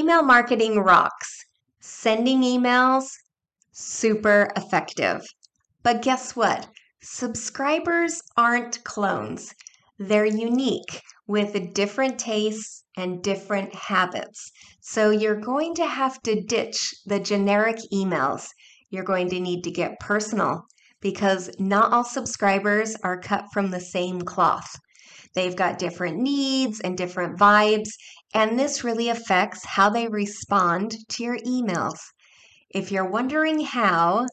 Email marketing rocks. Sending emails, super effective. But guess what? Subscribers aren't clones. They're unique with different tastes and different habits. So you're going to have to ditch the generic emails. You're going to need to get personal because not all subscribers are cut from the same cloth. They've got different needs and different vibes, and this really affects how they respond to your emails. If you're wondering how,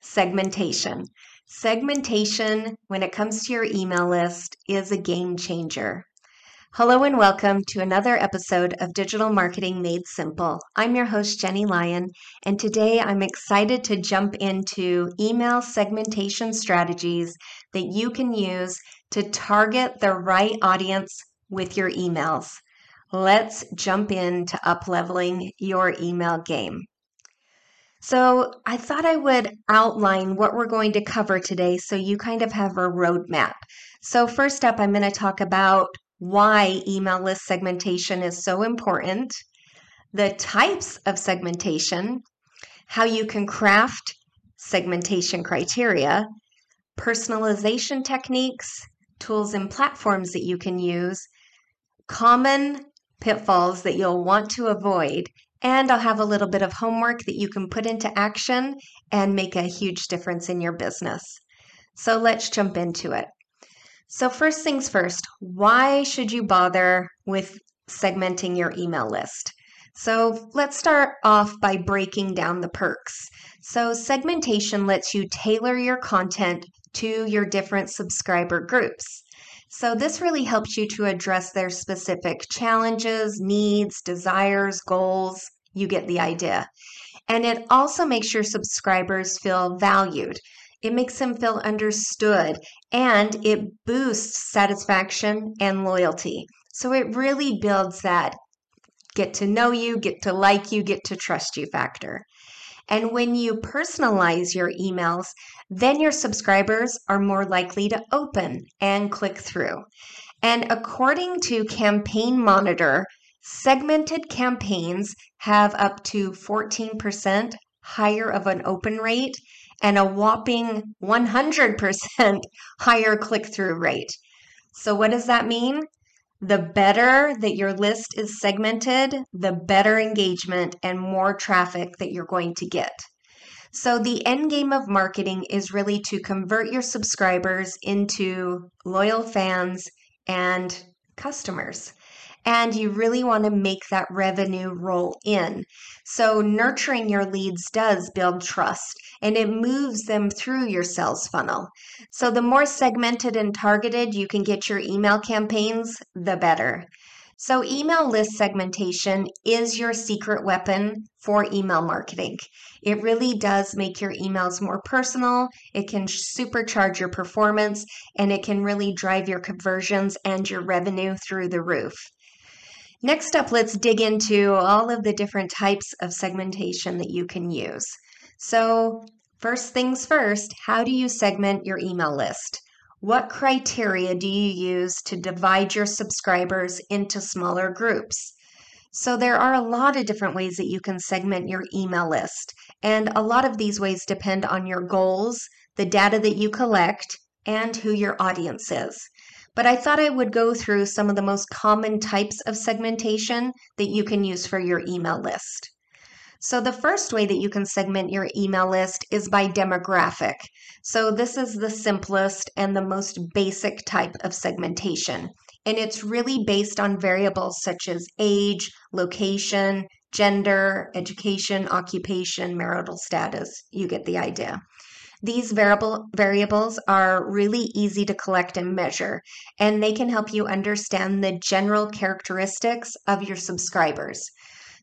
segmentation. Segmentation, when it comes to your email list, is a game changer. Hello and welcome to another episode of Digital Marketing Made Simple. I'm your host, Jennie Lyon, and today I'm excited to jump into email segmentation strategies that you can use to target the right audience with your emails. Let's jump into upleveling your email game. So, I thought I would outline what we're going to cover today so you kind of have a roadmap. So, first up, I'm going to talk about why email list segmentation is so important, the types of segmentation, how you can craft segmentation criteria, personalization techniques, tools and platforms that you can use, common pitfalls that you'll want to avoid, and I'll have a little bit of homework that you can put into action and make a huge difference in your business. So let's jump into it. So, first things first, why should you bother with segmenting your email list? So, let's start off by breaking down the perks. So, segmentation lets you tailor your content to your different subscriber groups. So, this really helps you to address their specific challenges, needs, desires, goals. You get the idea. And it also makes your subscribers feel valued. It makes them feel understood and it boosts satisfaction and loyalty. So it really builds that get to know you, get to like you, get to trust you factor. And when you personalize your emails, then your subscribers are more likely to open and click through. And according to Campaign Monitor, segmented campaigns have up to 14% higher of an open rate and a whopping 100% higher click through rate. So, what does that mean? The better that your list is segmented, the better engagement and more traffic that you're going to get. So, the end game of marketing is really to convert your subscribers into loyal fans and customers and you really want to make that revenue roll in. So, nurturing your leads does build trust and it moves them through your sales funnel. So, the more segmented and targeted you can get your email campaigns, the better. So, email list segmentation is your secret weapon for email marketing. It really does make your emails more personal, it can supercharge your performance, and it can really drive your conversions and your revenue through the roof. Next up, let's dig into all of the different types of segmentation that you can use. So, first things first, how do you segment your email list? What criteria do you use to divide your subscribers into smaller groups? So, there are a lot of different ways that you can segment your email list, and a lot of these ways depend on your goals, the data that you collect, and who your audience is. But I thought I would go through some of the most common types of segmentation that you can use for your email list. So, the first way that you can segment your email list is by demographic. So, this is the simplest and the most basic type of segmentation. And it's really based on variables such as age, location, gender, education, occupation, marital status. You get the idea. These variable variables are really easy to collect and measure, and they can help you understand the general characteristics of your subscribers.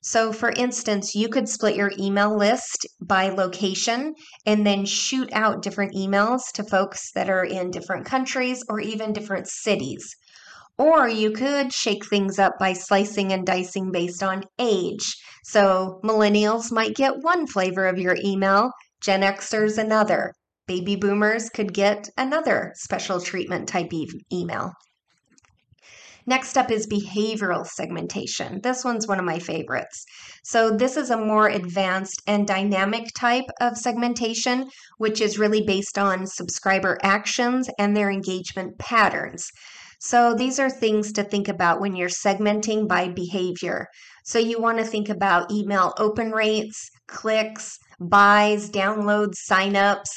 So, for instance, you could split your email list by location and then shoot out different emails to folks that are in different countries or even different cities. Or you could shake things up by slicing and dicing based on age. So, millennials might get one flavor of your email, Gen Xers another. Baby boomers could get another special treatment type e- email. Next up is behavioral segmentation. This one's one of my favorites. So, this is a more advanced and dynamic type of segmentation, which is really based on subscriber actions and their engagement patterns. So, these are things to think about when you're segmenting by behavior. So, you want to think about email open rates, clicks, buys, downloads, signups,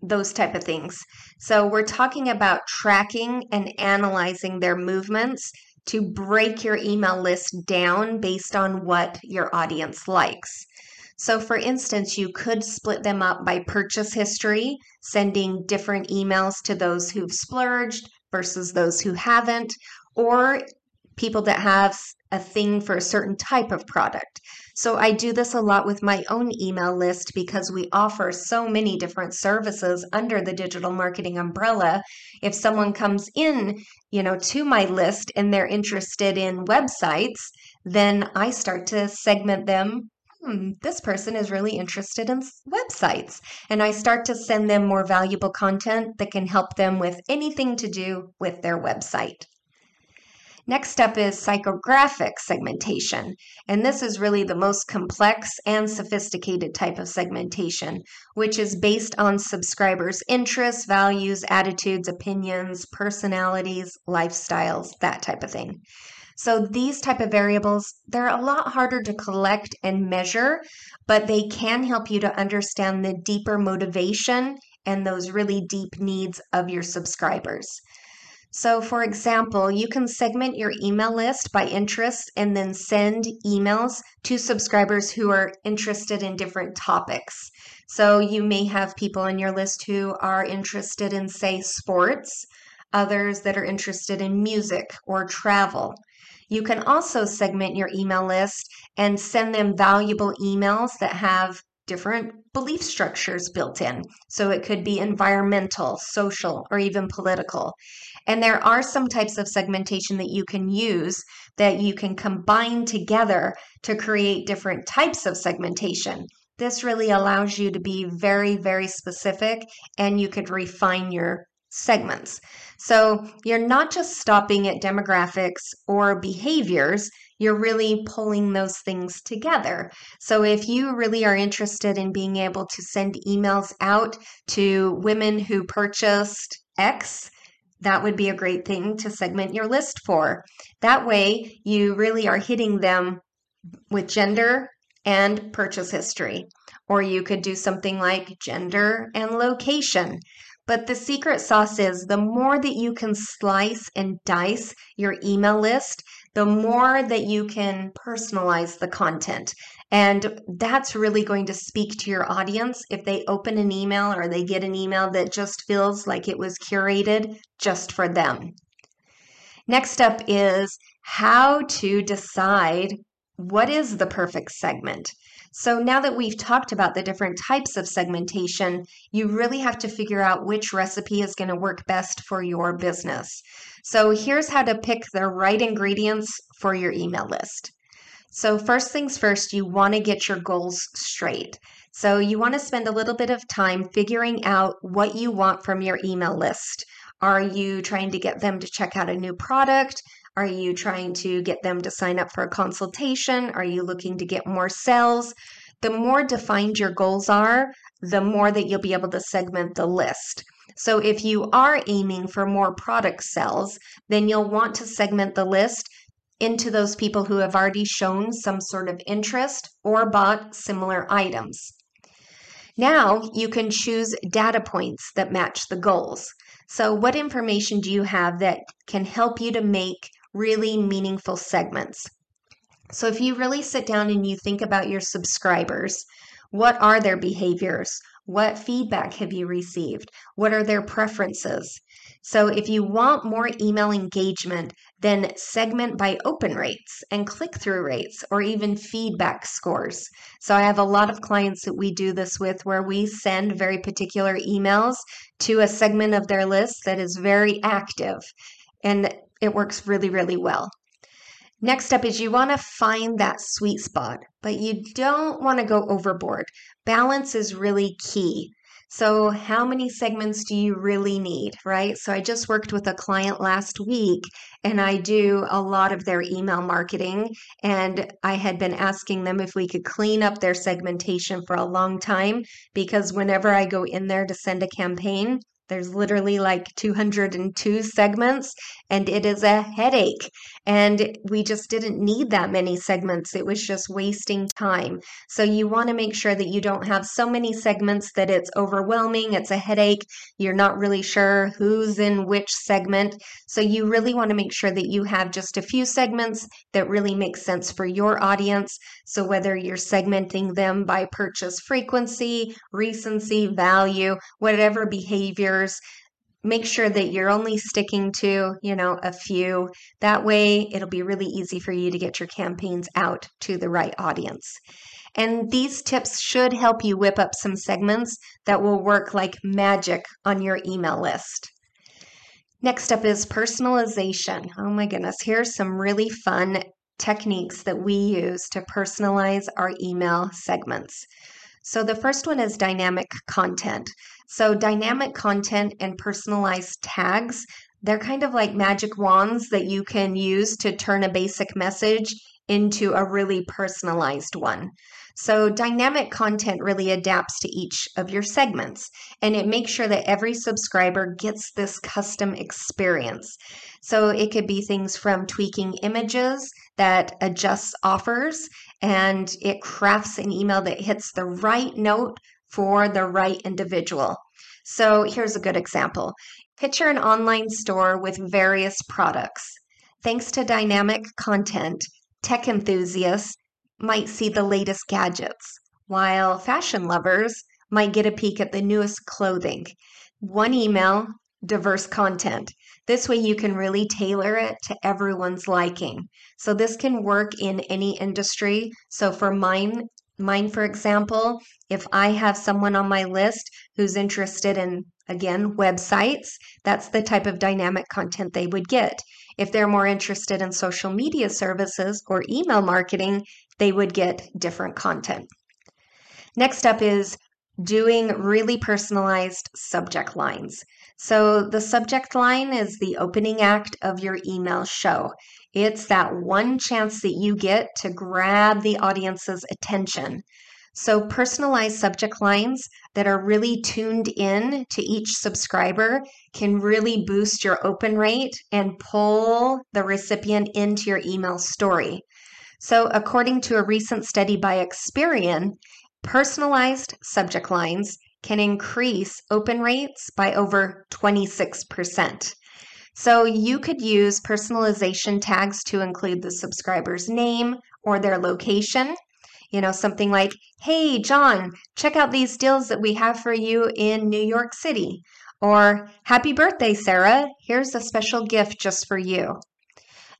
those type of things. So we're talking about tracking and analyzing their movements to break your email list down based on what your audience likes. So, for instance, you could split them up by purchase history, sending different emails to those who've splurged versus those who haven't, or people that have a thing for a certain type of product. So I do this a lot with my own email list because we offer so many different services under the digital marketing umbrella. If someone comes in, you know, to my list and they're interested in websites, then I start to segment them Hmm, this person is really interested in websites. And I start to send them more valuable content that can help them with anything to do with their website. Next up is psychographic segmentation, and this is really the most complex and sophisticated type of segmentation, which is based on subscribers' interests, values, attitudes, opinions, personalities, lifestyles, that type of thing. So these type of variables, they're a lot harder to collect and measure, but they can help you to understand the deeper motivation and those really deep needs of your subscribers. So, for example, you can segment your email list by interest and then send emails to subscribers who are interested in different topics. So, you may have people on your list who are interested in, say, sports, others that are interested in music or travel. You can also segment your email list and send them valuable emails that have different belief structures built in. So it could be environmental, social, or even political. And there are some types of segmentation that you can use that you can combine together to create different types of segmentation. This really allows you to be very, very specific and you could refine your segments. So you're not just stopping at demographics or behaviors, you're really pulling those things together. So if you really are interested in being able to send emails out to women who purchased X, that would be a great thing to segment your list for. That way, you really are hitting them with gender and purchase history. Or you could do something like gender and location. But the secret sauce is the more that you can slice and dice your email list, the more that you can personalize the content. And that's really going to speak to your audience if they open an email or they get an email that just feels like it was curated just for them. Next up is how to decide what is the perfect segment. So now that we've talked about the different types of segmentation, you really have to figure out which recipe is going to work best for your business. So here's how to pick the right ingredients for your email list. So, first things first, you want to get your goals straight. So, you want to spend a little bit of time figuring out what you want from your email list. Are you trying to get them to check out a new product? Are you trying to get them to sign up for a consultation? Are you looking to get more sales? The more defined your goals are, the more that you'll be able to segment the list. So if you are aiming for more product sales, then you'll want to segment the list into those people who have already shown some sort of interest or bought similar items. Now you can choose data points that match the goals. So, what information do you have that can help you to make really meaningful segments? So, if you really sit down and you think about your subscribers, what are their behaviors? What feedback have you received? What are their preferences? So, if you want more email engagement, then segment by open rates and click through rates or even feedback scores. So, I have a lot of clients that we do this with where we send very particular emails to a segment of their list that is very active and it works really, really well. Next up is you want to find that sweet spot, but you don't want to go overboard. Balance is really key. So, how many segments do you really need, right? So, I just worked with a client last week and I do a lot of their email marketing. And I had been asking them if we could clean up their segmentation for a long time because whenever I go in there to send a campaign, there's literally like 202 segments, and it is a headache. And we just didn't need that many segments. It was just wasting time. So, you want to make sure that you don't have so many segments that it's overwhelming, it's a headache, you're not really sure who's in which segment. So, you really want to make sure that you have just a few segments that really make sense for your audience. So, whether you're segmenting them by purchase frequency, recency, value, whatever behavior make sure that you're only sticking to, you know, a few. That way, it'll be really easy for you to get your campaigns out to the right audience. And these tips should help you whip up some segments that will work like magic on your email list. Next up is personalization. Oh my goodness, here's some really fun techniques that we use to personalize our email segments. So the first one is dynamic content. So dynamic content and personalized tags, they're kind of like magic wands that you can use to turn a basic message into a really personalized one. So, dynamic content really adapts to each of your segments and it makes sure that every subscriber gets this custom experience. So, it could be things from tweaking images that adjusts offers and it crafts an email that hits the right note for the right individual. So, here's a good example picture an online store with various products. Thanks to dynamic content, tech enthusiasts might see the latest gadgets, while fashion lovers might get a peek at the newest clothing. One email, diverse content. This way you can really tailor it to everyone's liking. So this can work in any industry. So for mine, mine for example, if I have someone on my list who's interested in again websites, that's the type of dynamic content they would get. If they're more interested in social media services or email marketing, they would get different content. Next up is doing really personalized subject lines. So, the subject line is the opening act of your email show. It's that one chance that you get to grab the audience's attention. So, personalized subject lines that are really tuned in to each subscriber can really boost your open rate and pull the recipient into your email story. So, according to a recent study by Experian, personalized subject lines can increase open rates by over 26%. So, you could use personalization tags to include the subscriber's name or their location you know, something like, hey, John, check out these deals that we have for you in New York City. Or, happy birthday, Sarah. Here's a special gift just for you.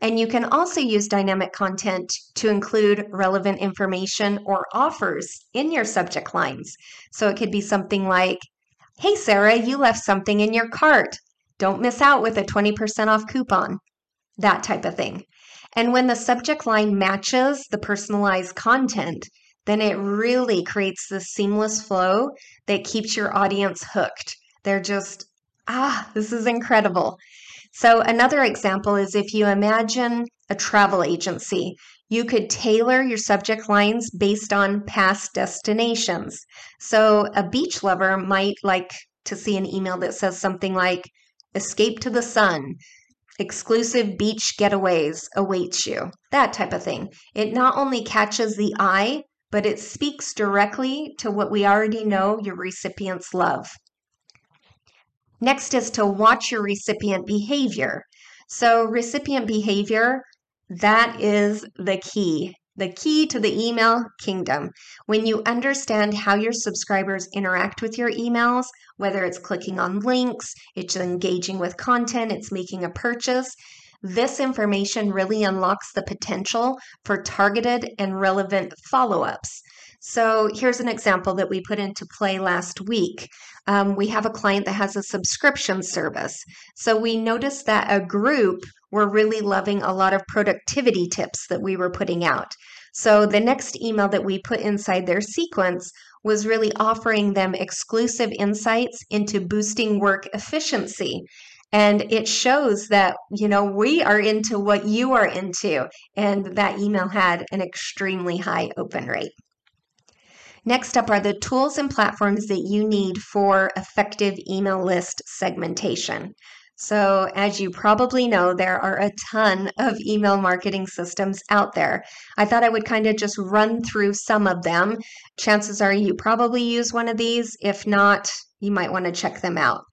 And you can also use dynamic content to include relevant information or offers in your subject lines. So it could be something like, Hey, Sarah, you left something in your cart. Don't miss out with a 20% off coupon. That type of thing. And when the subject line matches the personalized content, then it really creates this seamless flow that keeps your audience hooked. They're just, ah, this is incredible. So, another example is if you imagine a travel agency, you could tailor your subject lines based on past destinations. So, a beach lover might like to see an email that says something like, Escape to the sun, exclusive beach getaways awaits you, that type of thing. It not only catches the eye, but it speaks directly to what we already know your recipients love. Next is to watch your recipient behavior. So, recipient behavior, that is the key the key to the email kingdom. When you understand how your subscribers interact with your emails, whether it's clicking on links, it's engaging with content, it's making a purchase, this information really unlocks the potential for targeted and relevant follow ups. So, here's an example that we put into play last week. Um, we have a client that has a subscription service. So, we noticed that a group were really loving a lot of productivity tips that we were putting out. So the next email that we put inside their sequence was really offering them exclusive insights into boosting work efficiency. And it shows that, you know, we are into what you are into. And that email had an extremely high open rate. Next up are the tools and platforms that you need for effective email list segmentation. So, as you probably know, there are a ton of email marketing systems out there. I thought I would kind of just run through some of them. Chances are you probably use one of these. If not, you might want to check them out.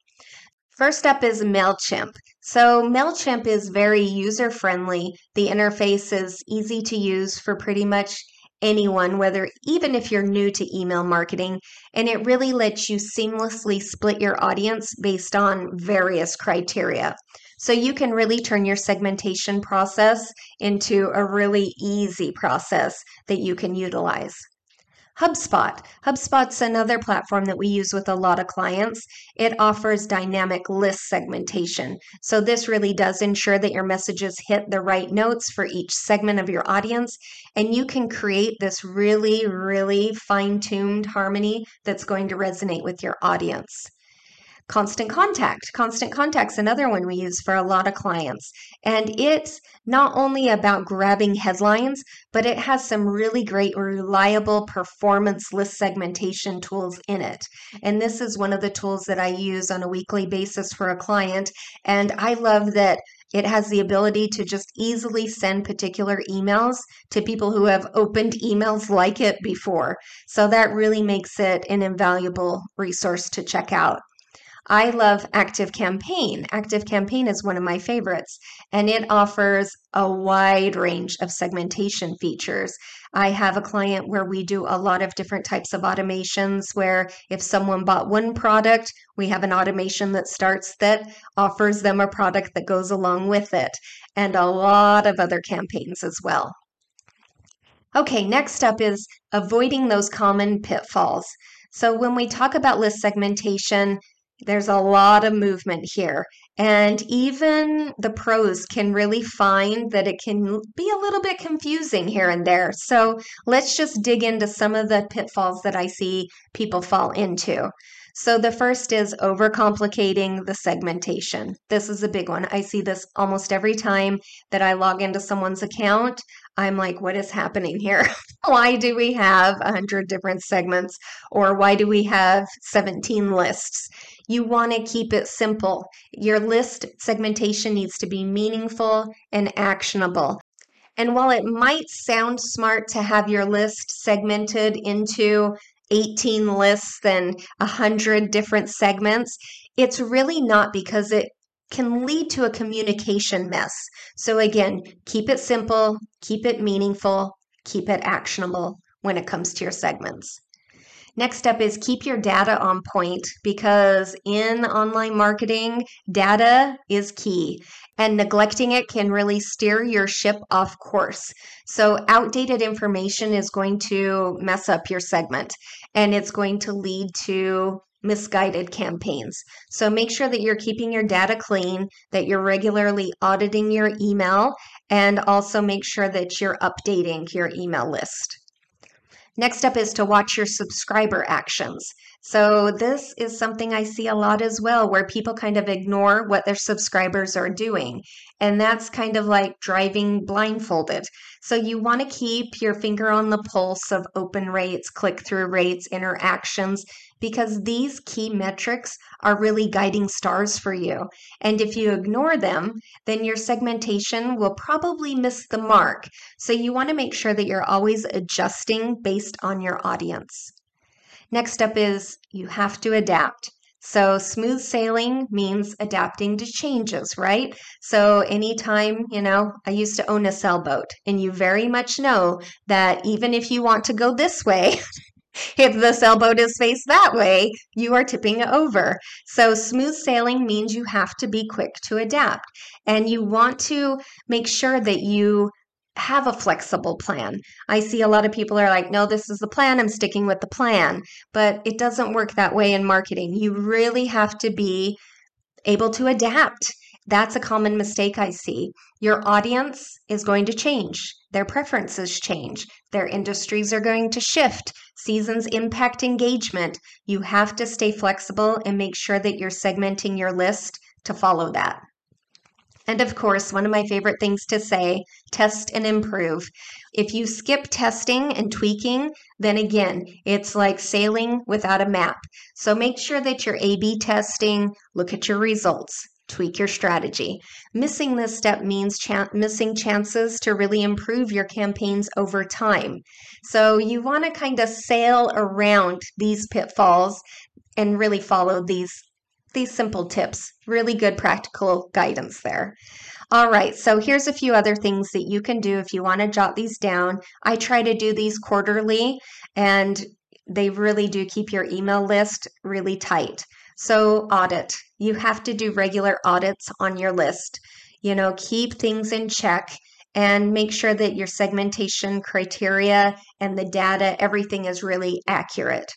First up is MailChimp. So, MailChimp is very user friendly. The interface is easy to use for pretty much anyone, whether even if you're new to email marketing, and it really lets you seamlessly split your audience based on various criteria. So you can really turn your segmentation process into a really easy process that you can utilize. HubSpot. HubSpot's another platform that we use with a lot of clients. It offers dynamic list segmentation. So, this really does ensure that your messages hit the right notes for each segment of your audience. And you can create this really, really fine tuned harmony that's going to resonate with your audience. Constant Contact. Constant Contact's another one we use for a lot of clients. And it's not only about grabbing headlines, but it has some really great reliable performance list segmentation tools in it. And this is one of the tools that I use on a weekly basis for a client. And I love that it has the ability to just easily send particular emails to people who have opened emails like it before. So that really makes it an invaluable resource to check out. I love Active Campaign. Active Campaign is one of my favorites, and it offers a wide range of segmentation features. I have a client where we do a lot of different types of automations where if someone bought one product, we have an automation that starts that offers them a product that goes along with it, and a lot of other campaigns as well. Okay, next up is avoiding those common pitfalls. So, when we talk about list segmentation, there's a lot of movement here. And even the pros can really find that it can be a little bit confusing here and there. So let's just dig into some of the pitfalls that I see people fall into. So the first is overcomplicating the segmentation. This is a big one. I see this almost every time that I log into someone's account. I'm like, what is happening here? why do we have 100 different segments? Or why do we have 17 lists? You want to keep it simple. Your list segmentation needs to be meaningful and actionable. And while it might sound smart to have your list segmented into 18 lists and 100 different segments, it's really not because it can lead to a communication mess. So, again, keep it simple, keep it meaningful, keep it actionable when it comes to your segments. Next up is keep your data on point because in online marketing, data is key and neglecting it can really steer your ship off course. So, outdated information is going to mess up your segment and it's going to lead to misguided campaigns. So make sure that you're keeping your data clean, that you're regularly auditing your email, and also make sure that you're updating your email list. Next up is to watch your subscriber actions. So, this is something I see a lot as well, where people kind of ignore what their subscribers are doing. And that's kind of like driving blindfolded. So, you want to keep your finger on the pulse of open rates, click through rates, interactions, because these key metrics are really guiding stars for you. And if you ignore them, then your segmentation will probably miss the mark. So, you want to make sure that you're always adjusting based on your audience. Next up is you have to adapt. So, smooth sailing means adapting to changes, right? So, anytime, you know, I used to own a sailboat, and you very much know that even if you want to go this way, if the sailboat is faced that way, you are tipping over. So, smooth sailing means you have to be quick to adapt, and you want to make sure that you have a flexible plan. I see a lot of people are like, no, this is the plan. I'm sticking with the plan. But it doesn't work that way in marketing. You really have to be able to adapt. That's a common mistake I see. Your audience is going to change. Their preferences change. Their industries are going to shift. Seasons impact engagement. You have to stay flexible and make sure that you're segmenting your list to follow that. And of course, one of my favorite things to say test and improve. If you skip testing and tweaking, then again, it's like sailing without a map. So make sure that you're A B testing, look at your results, tweak your strategy. Missing this step means missing chances to really improve your campaigns over time. So you want to kind of sail around these pitfalls and really follow these these simple tips. Really good practical guidance there. All right, so here's a few other things that you can do if you want to jot these down. I try to do these quarterly, and they really do keep your email list really tight. So, audit. You have to do regular audits on your list. You know, keep things in check and make sure that your segmentation criteria and the data, everything is really accurate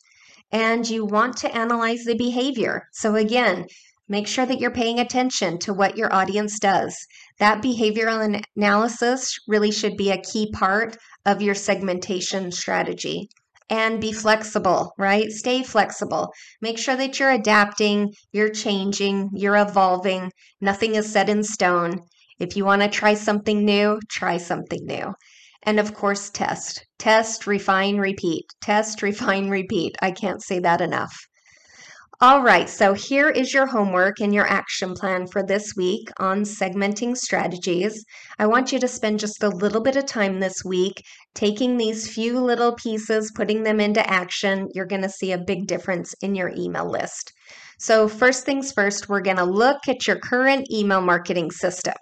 and you want to analyze the behavior. So, again, make sure that you're paying attention to what your audience does. That behavioral analysis really should be a key part of your segmentation strategy. And be flexible, right? Stay flexible. Make sure that you're adapting, you're changing, you're evolving. Nothing is set in stone. If you want to try something new, try something new. And of course, test. Test, refine, repeat. Test, refine, repeat. I can't say that enough. All right, so here is your homework and your action plan for this week on segmenting strategies. I want you to spend just a little bit of time this week taking these few little pieces, putting them into action. You're going to see a big difference in your email list. So, first things first, we're going to look at your current email marketing system.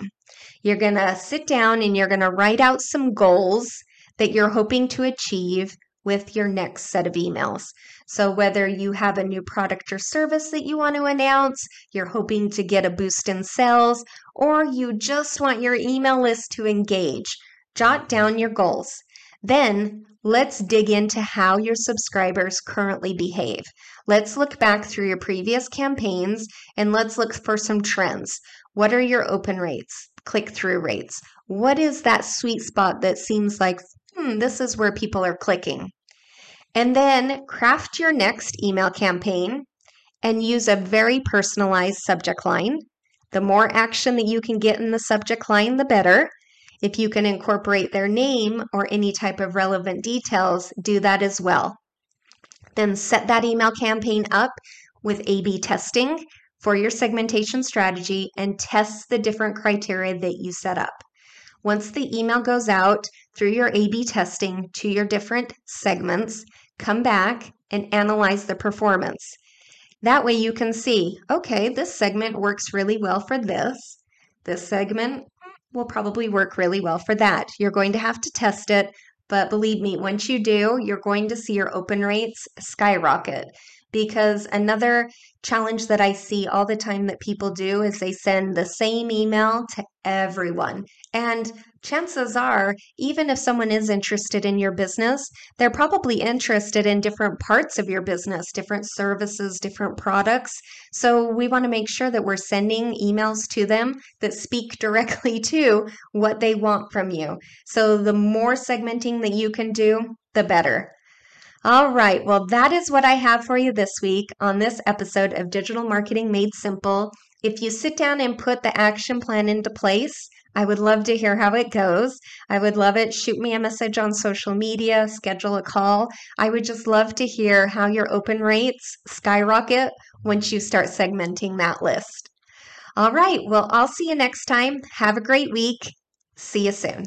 You're going to sit down and you're going to write out some goals that you're hoping to achieve with your next set of emails. So, whether you have a new product or service that you want to announce, you're hoping to get a boost in sales, or you just want your email list to engage, jot down your goals. Then let's dig into how your subscribers currently behave. Let's look back through your previous campaigns and let's look for some trends. What are your open rates? click through rates. What is that sweet spot that seems like, hmm, this is where people are clicking? And then craft your next email campaign and use a very personalized subject line. The more action that you can get in the subject line, the better. If you can incorporate their name or any type of relevant details, do that as well. Then set that email campaign up with A B testing for your segmentation strategy and test the different criteria that you set up. Once the email goes out through your A B testing to your different segments, come back and analyze the performance. That way you can see, okay, this segment works really well for this. This segment will probably work really well for that. You're going to have to test it, but believe me, once you do, you're going to see your open rates skyrocket because another challenge that I see all the time that people do is they send the same email to everyone. And chances are, even if someone is interested in your business, they're probably interested in different parts of your business, different services, different products. So we want to make sure that we're sending emails to them that speak directly to what they want from you. So the more segmenting that you can do, the better. All right. Well, that is what I have for you this week on this episode of Digital Marketing Made Simple. If you sit down and put the action plan into place, I would love to hear how it goes. I would love it. Shoot me a message on social media, schedule a call. I would just love to hear how your open rates skyrocket once you start segmenting that list. All right. Well, I'll see you next time. Have a great week. See you soon.